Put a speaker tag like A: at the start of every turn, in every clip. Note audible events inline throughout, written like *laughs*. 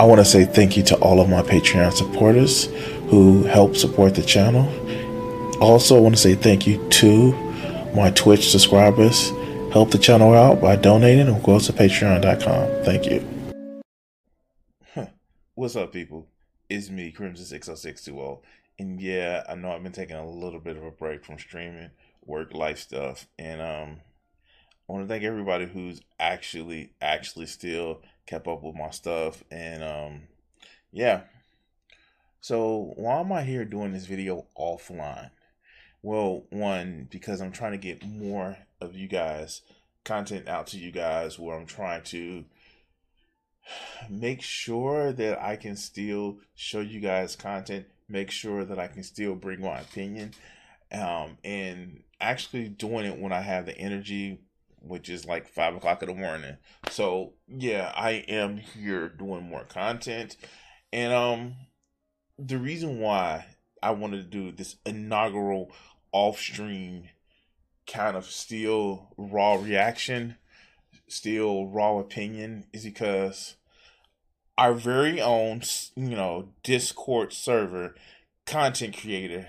A: I want to say thank you to all of my Patreon supporters who help support the channel. Also, I want to say thank you to my Twitch subscribers. Help the channel out by donating or go to patreon.com. Thank you. What's up, people? It's me, Crimson60620. And yeah, I know I've been taking a little bit of a break from streaming, work life stuff. And um I want to thank everybody who's actually actually still kept up with my stuff. And um yeah. So why am I here doing this video offline? Well, one, because I'm trying to get more of you guys content out to you guys where I'm trying to make sure that I can still show you guys content, make sure that I can still bring my opinion, um, and actually doing it when I have the energy, which is like five o'clock in the morning. So yeah, I am here doing more content, and um, the reason why I wanted to do this inaugural off stream kind of still raw reaction, still raw opinion is because our very own, you know, Discord server content creator,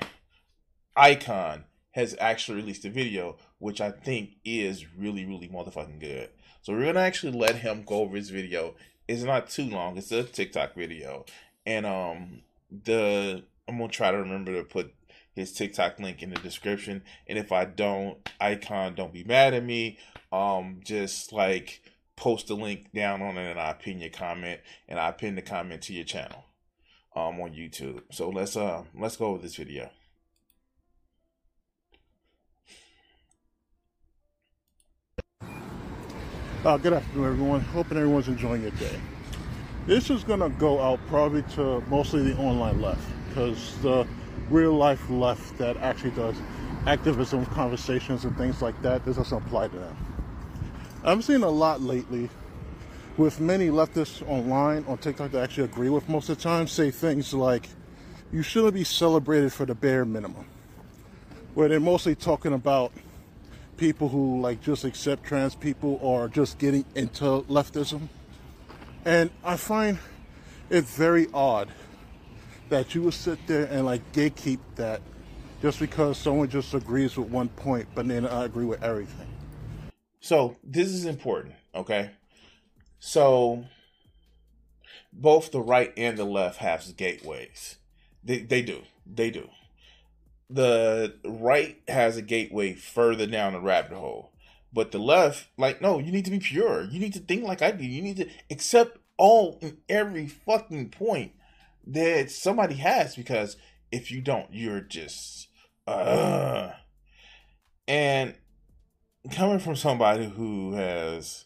A: Icon, has actually released a video, which I think is really, really motherfucking good. So we're gonna actually let him go over his video. It's not too long. It's a TikTok video, and um, the I'm gonna try to remember to put his TikTok link in the description. And if I don't, Icon, don't be mad at me. Um, just like post the link down on it and I pin your comment and I pin the comment to your channel um on YouTube. So let's uh let's go with this video.
B: Uh, good afternoon, everyone. Hoping everyone's enjoying your day. This is going to go out probably to mostly the online left because the real life left that actually does activism conversations and things like that, this doesn't apply to them. I'm seeing a lot lately with many leftists online on TikTok that actually agree with most of the time say things like, you shouldn't be celebrated for the bare minimum. Where they're mostly talking about people who like just accept trans people or just getting into leftism. And I find it very odd that you would sit there and like gatekeep that just because someone just agrees with one point, but then I agree with everything.
A: So this is important, okay? So both the right and the left have gateways. They they do. They do. The right has a gateway further down the rabbit hole. But the left, like, no, you need to be pure. You need to think like I do. You need to accept all and every fucking point that somebody has because if you don't, you're just uh and coming from somebody who has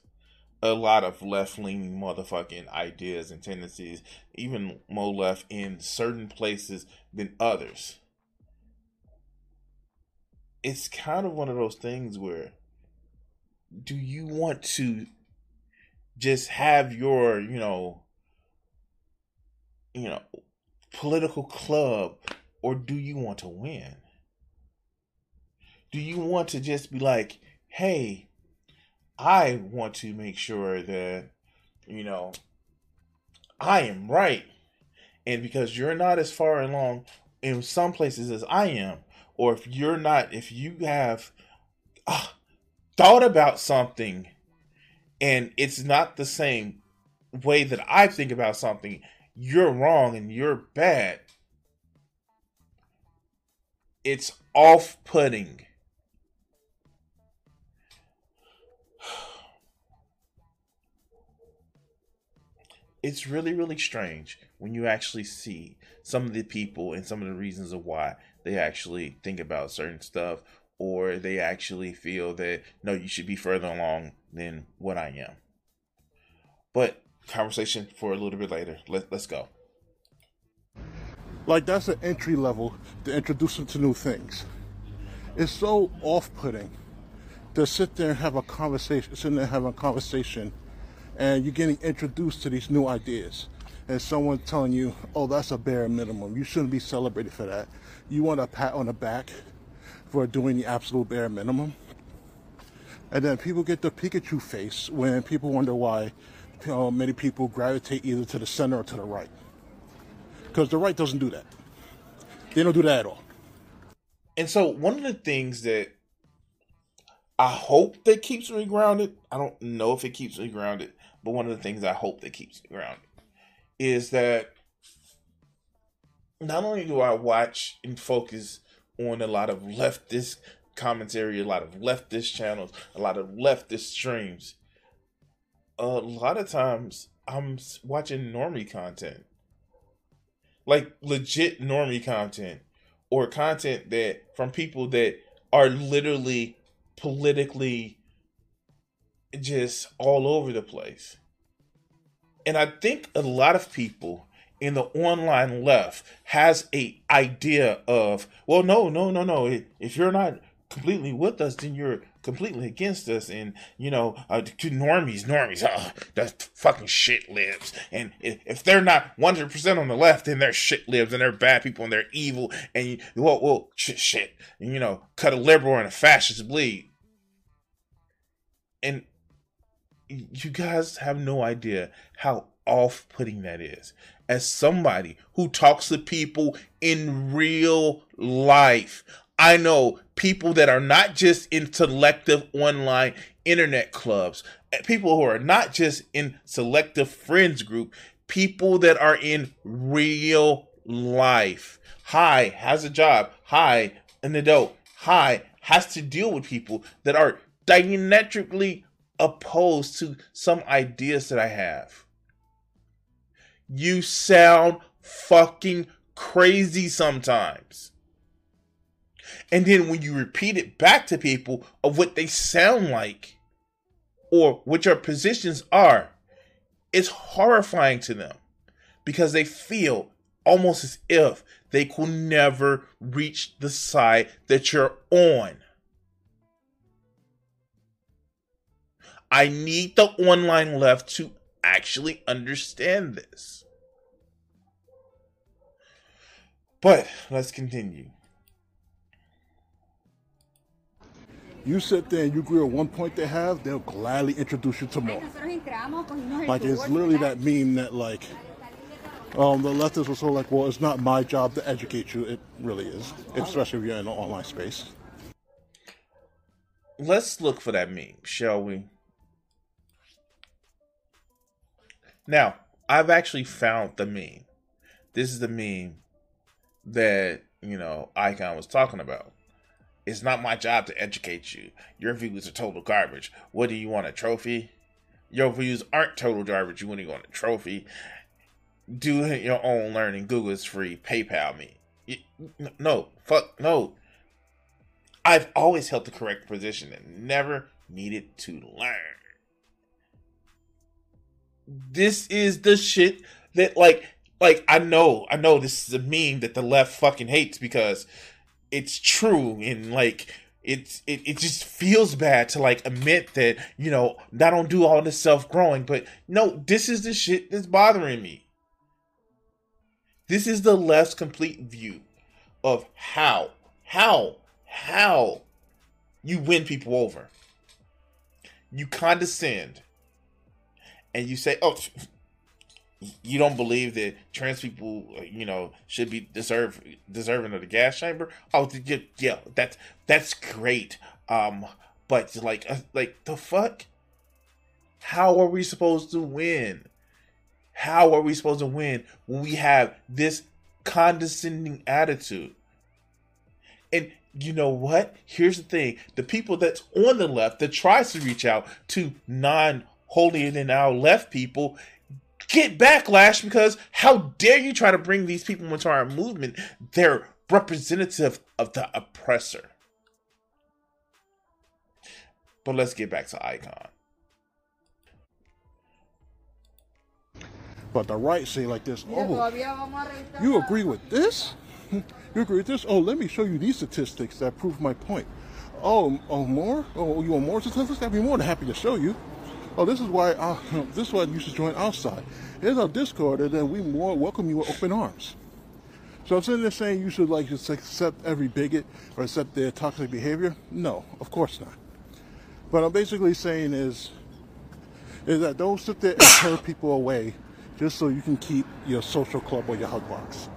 A: a lot of left leaning motherfucking ideas and tendencies, even more left in certain places than others. It's kind of one of those things where do you want to just have your, you know, you know, political club or do you want to win? Do you want to just be like, hey, I want to make sure that, you know, I am right. And because you're not as far along in some places as I am, or if you're not, if you have uh, thought about something and it's not the same way that I think about something, you're wrong and you're bad. It's off putting. *sighs* It's really, really strange when you actually see some of the people and some of the reasons of why they actually think about certain stuff or they actually feel that no, you should be further along than what I am. But conversation for a little bit later. Let, let's go.
B: Like that's an entry level to introduce them to new things. It's so off-putting to sit there and have a conversation, sit there and have a conversation, and you're getting introduced to these new ideas, and someone telling you, "Oh, that's a bare minimum. You shouldn't be celebrated for that. You want a pat on the back for doing the absolute bare minimum." And then people get the Pikachu face when people wonder why uh, many people gravitate either to the center or to the right. Because the right doesn't do that. They don't do that at all.
A: And so one of the things that I hope that keeps me grounded, I don't know if it keeps me grounded, but one of the things I hope that keeps me grounded is that not only do I watch and focus on a lot of leftist commentary, a lot of leftist channels, a lot of leftist streams, a lot of times I'm watching normie content. Like legit normie content or content that from people that are literally politically just all over the place. And I think a lot of people in the online left has a idea of, well, no, no, no, no. If you're not completely with us, then you're completely against us. And you know, uh, to normies, normies, oh, that's fucking shit libs. And if they're not 100 percent on the left, then they're shit libs and they're bad people and they're evil. And well, well, shit, shit. And you know, cut a liberal and a fascist bleed. And you guys have no idea how off putting that is. As somebody who talks to people in real life, I know people that are not just in selective online internet clubs, eh, people who are not just in selective friends group, people that are in real life. Hi, has a job. Hi, an adult. Hi, has to deal with people that are diametrically opposed to some ideas that I have. You sound fucking crazy sometimes. And then when you repeat it back to people of what they sound like or what your positions are, it's horrifying to them because they feel almost as if they could never reach the side that you're on. I need the online left to actually understand this. But let's continue.
B: You sit there and you agree on one point they have, they'll gladly introduce you to more. Like it's literally that meme that like um, the leftists were so like, well, it's not my job to educate you. It really is, especially if you're in an online space.
A: Let's look for that meme, shall we? Now, I've actually found the meme. This is the meme that, you know, Icon was talking about. It's not my job to educate you. Your views are total garbage. What do you want, a trophy? Your views aren't total garbage. You want go on a trophy. Do your own learning. Google is free. PayPal me. No, fuck, no. I've always held the correct position and never needed to learn. This is the shit that, like, like I know, I know this is a meme that the left fucking hates because it's true and like it's it, it just feels bad to like admit that you know I don't do all this self growing, but no, this is the shit that's bothering me. This is the less complete view of how how how you win people over. You condescend and you say, "Oh, you don't believe that trans people, you know, should be deserve deserving of the gas chamber? Oh, yeah, that's that's great. Um, but like, uh, like the fuck? How are we supposed to win? How are we supposed to win when we have this condescending attitude? And you know what? Here's the thing: the people that's on the left that tries to reach out to non holier than our left people get backlash because how dare you try to bring these people into our movement? They're representative of the oppressor. But let's get back to Icon.
B: But the right say like this, oh, you agree with this? *laughs* You agree with this? Oh, let me show you these statistics that prove my point. Oh, oh, more? Oh, you want more statistics? I'd be more than happy to show you. Oh, this is why *laughs* this is why you should join our side. Here's our Discord, and then we more welcome you with open arms. So I'm sitting there saying you should like just accept every bigot or accept their toxic behavior. No, of course not. What I'm basically saying is is that don't sit there and turn people away just so you can keep your social club or your hug box.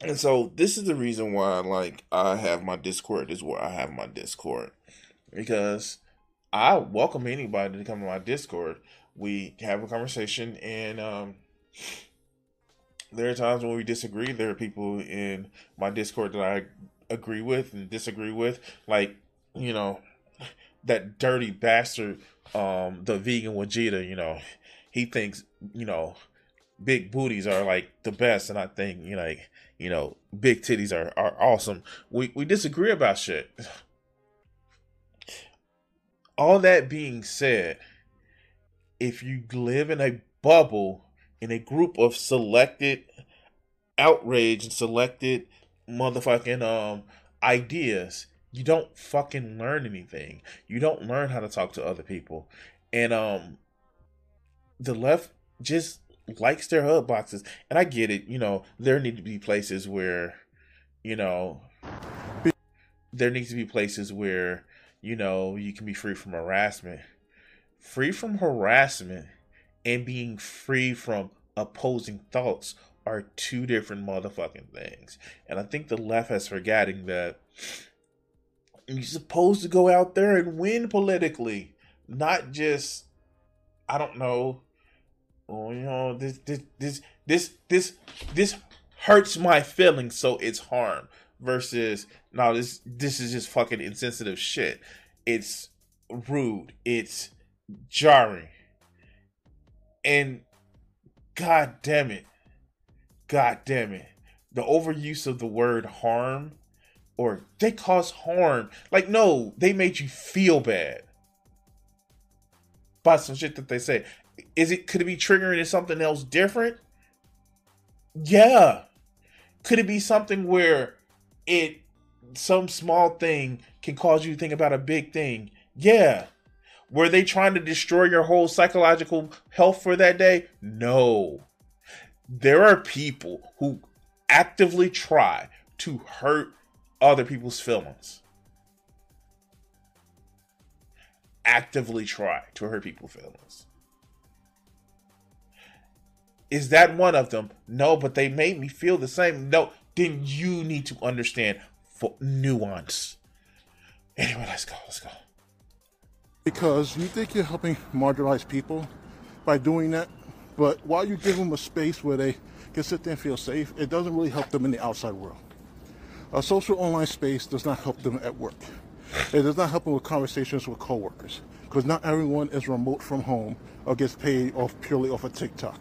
A: And so this is the reason why like I have my Discord This is where I have my Discord. Because I welcome anybody to come to my Discord. We have a conversation and um there are times when we disagree. There are people in my Discord that I agree with and disagree with. Like, you know, that dirty bastard, um, the vegan Vegeta, you know, he thinks, you know, big booties are like the best, and I think, you know, like, you know, big titties are, are awesome. We we disagree about shit. *laughs* All that being said, if you live in a bubble in a group of selected outrage and selected motherfucking um ideas, you don't fucking learn anything. You don't learn how to talk to other people. And um the left just likes their hug boxes. And I get it, you know, there need to be places where, you know, there needs to be places where, you know, you can be free from harassment. Free from harassment and being free from opposing thoughts are two different motherfucking things. And I think the left has forgetting that you're supposed to go out there and win politically, not just I don't know, oh you know this this this this this this hurts my feelings, so it's harm. Versus no, this this is just fucking insensitive shit. It's rude. It's jarring. And god damn it. God damn it. The overuse of the word harm or they cause harm. Like, no, they made you feel bad by some shit that they say. Is it could it be triggering in something else different? Yeah. Could it be something where it some small thing can cause you to think about a big thing? Yeah. Were they trying to destroy your whole psychological health for that day? No. There are people who actively try to hurt other people's feelings. Actively try to hurt people's feelings. Is that one of them? No, but they made me feel the same. No, then you need to understand for nuance. Anyway, let's go. Let's go.
B: Because you think you're helping marginalized people by doing that, but while you give them a space where they can sit there and feel safe, it doesn't really help them in the outside world. A social online space does not help them at work. It does not help them with conversations with coworkers because not everyone is remote from home or gets paid off purely off of TikTok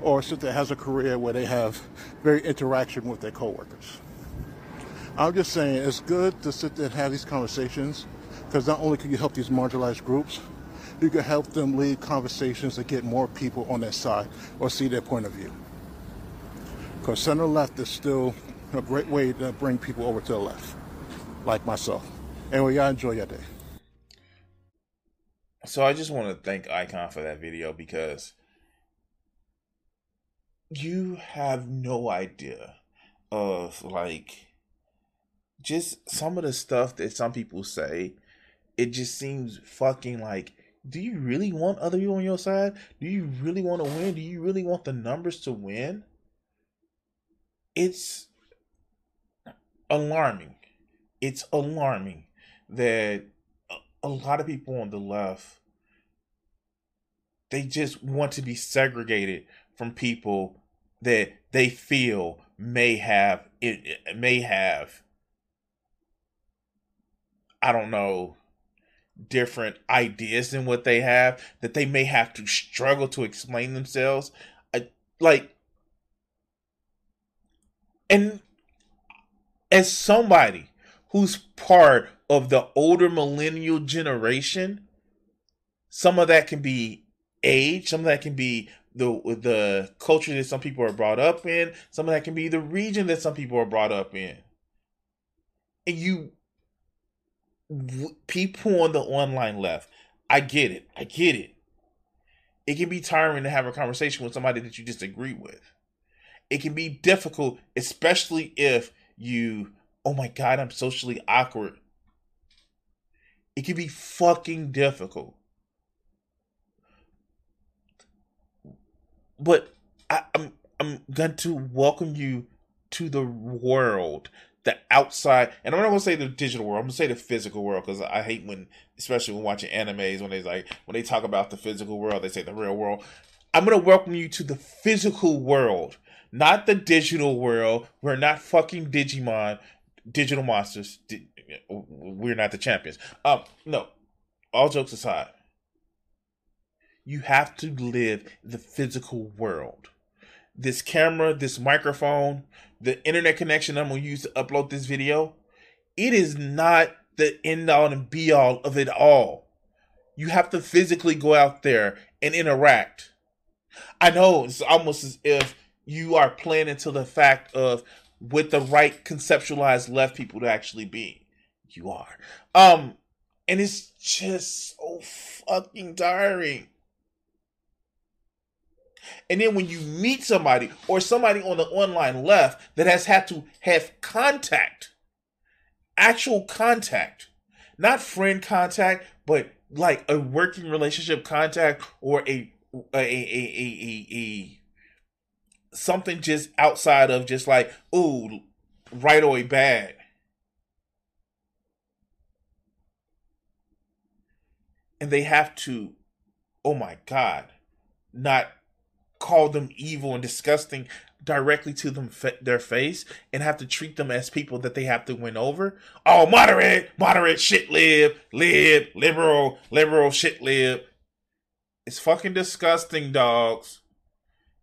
B: or sit there has a career where they have very interaction with their coworkers. I'm just saying it's good to sit there and have these conversations because not only can you help these marginalized groups, you can help them lead conversations to get more people on their side or see their point of view. Because center left is still a great way to bring people over to the left, like myself. Anyway, y'all enjoy your day.
A: So I just want to thank Icon for that video because you have no idea of like just some of the stuff that some people say. It just seems fucking like do you really want other people on your side? Do you really want to win? Do you really want the numbers to win? It's alarming. It's alarming that a lot of people on the left they just want to be segregated from people that they feel may have it may have I don't know different ideas than what they have that they may have to struggle to explain themselves. I, like and as somebody who's part of the older millennial generation some of that can be age some of that can be the the culture that some people are brought up in some of that can be the region that some people are brought up in. And you people on the online left. I get it. I get it. It can be tiring to have a conversation with somebody that you disagree with. It can be difficult, especially if you, oh my God, I'm socially awkward. It can be fucking difficult. But I, am I'm, I'm going to welcome you to the world, the outside, and I'm not gonna say the digital world. I'm gonna say the physical world because I hate when, especially when watching animes, when they like when they talk about the physical world, they say the real world. I'm gonna welcome you to the physical world, not the digital world. We're not fucking Digimon, digital monsters. We're not the champions. Um, no. All jokes aside, you have to live the physical world. This camera, this microphone, the internet connection I'm gonna use to upload this video, it is not the end all and be all of it all. You have to physically go out there and interact. I know it's almost as if you are playing into the fact of with the right conceptualized left people to actually be. You are. Um, and it's just so fucking tiring. And then when you meet somebody or somebody on the online left that has had to have contact, actual contact, not friend contact, but like a working relationship contact or a a a a a, a something just outside of just like ooh right away bad. And they have to, oh my God, not call them evil and disgusting directly to them their face and have to treat them as people that they have to win over. Oh, moderate, moderate, shit lib, lib, liberal, liberal, shit lib. It's fucking disgusting, dogs.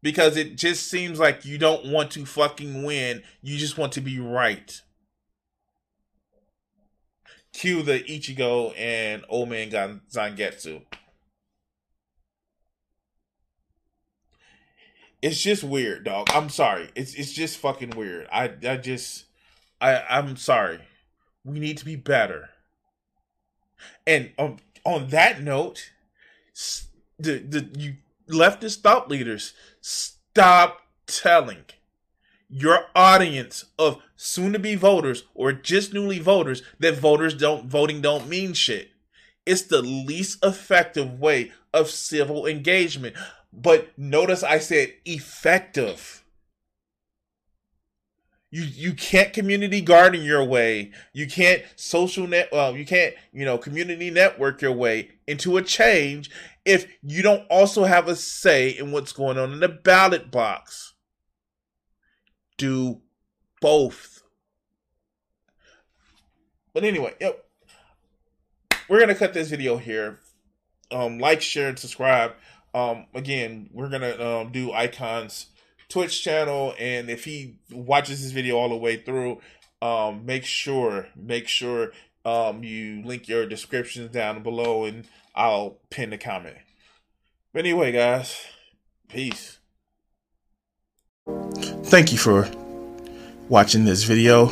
A: Because it just seems like you don't want to fucking win. You just want to be right. Cue the Ichigo and Old Man Zangetsu. It's just weird, dog. I'm sorry. It's it's just fucking weird. I I just I I'm sorry. We need to be better. And on on that note, the the you leftist thought leaders stop telling your audience of soon to be voters or just newly voters that voters don't voting don't mean shit. It's the least effective way of civil engagement. But notice I said effective. You you can't community garden your way. You can't social net. Well, you can't you know community network your way into a change if you don't also have a say in what's going on in the ballot box. Do both. But anyway, yep. We're gonna cut this video here. Um, like, share, and subscribe. Um, again, we're gonna um, do Icon's Twitch channel, and if he watches this video all the way through, um, make sure make sure um, you link your descriptions down below, and I'll pin the comment. But anyway, guys, peace. Thank you for watching this video,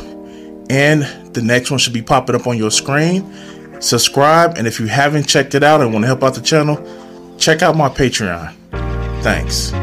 A: and the next one should be popping up on your screen. Subscribe, and if you haven't checked it out and want to help out the channel check out my Patreon. Thanks.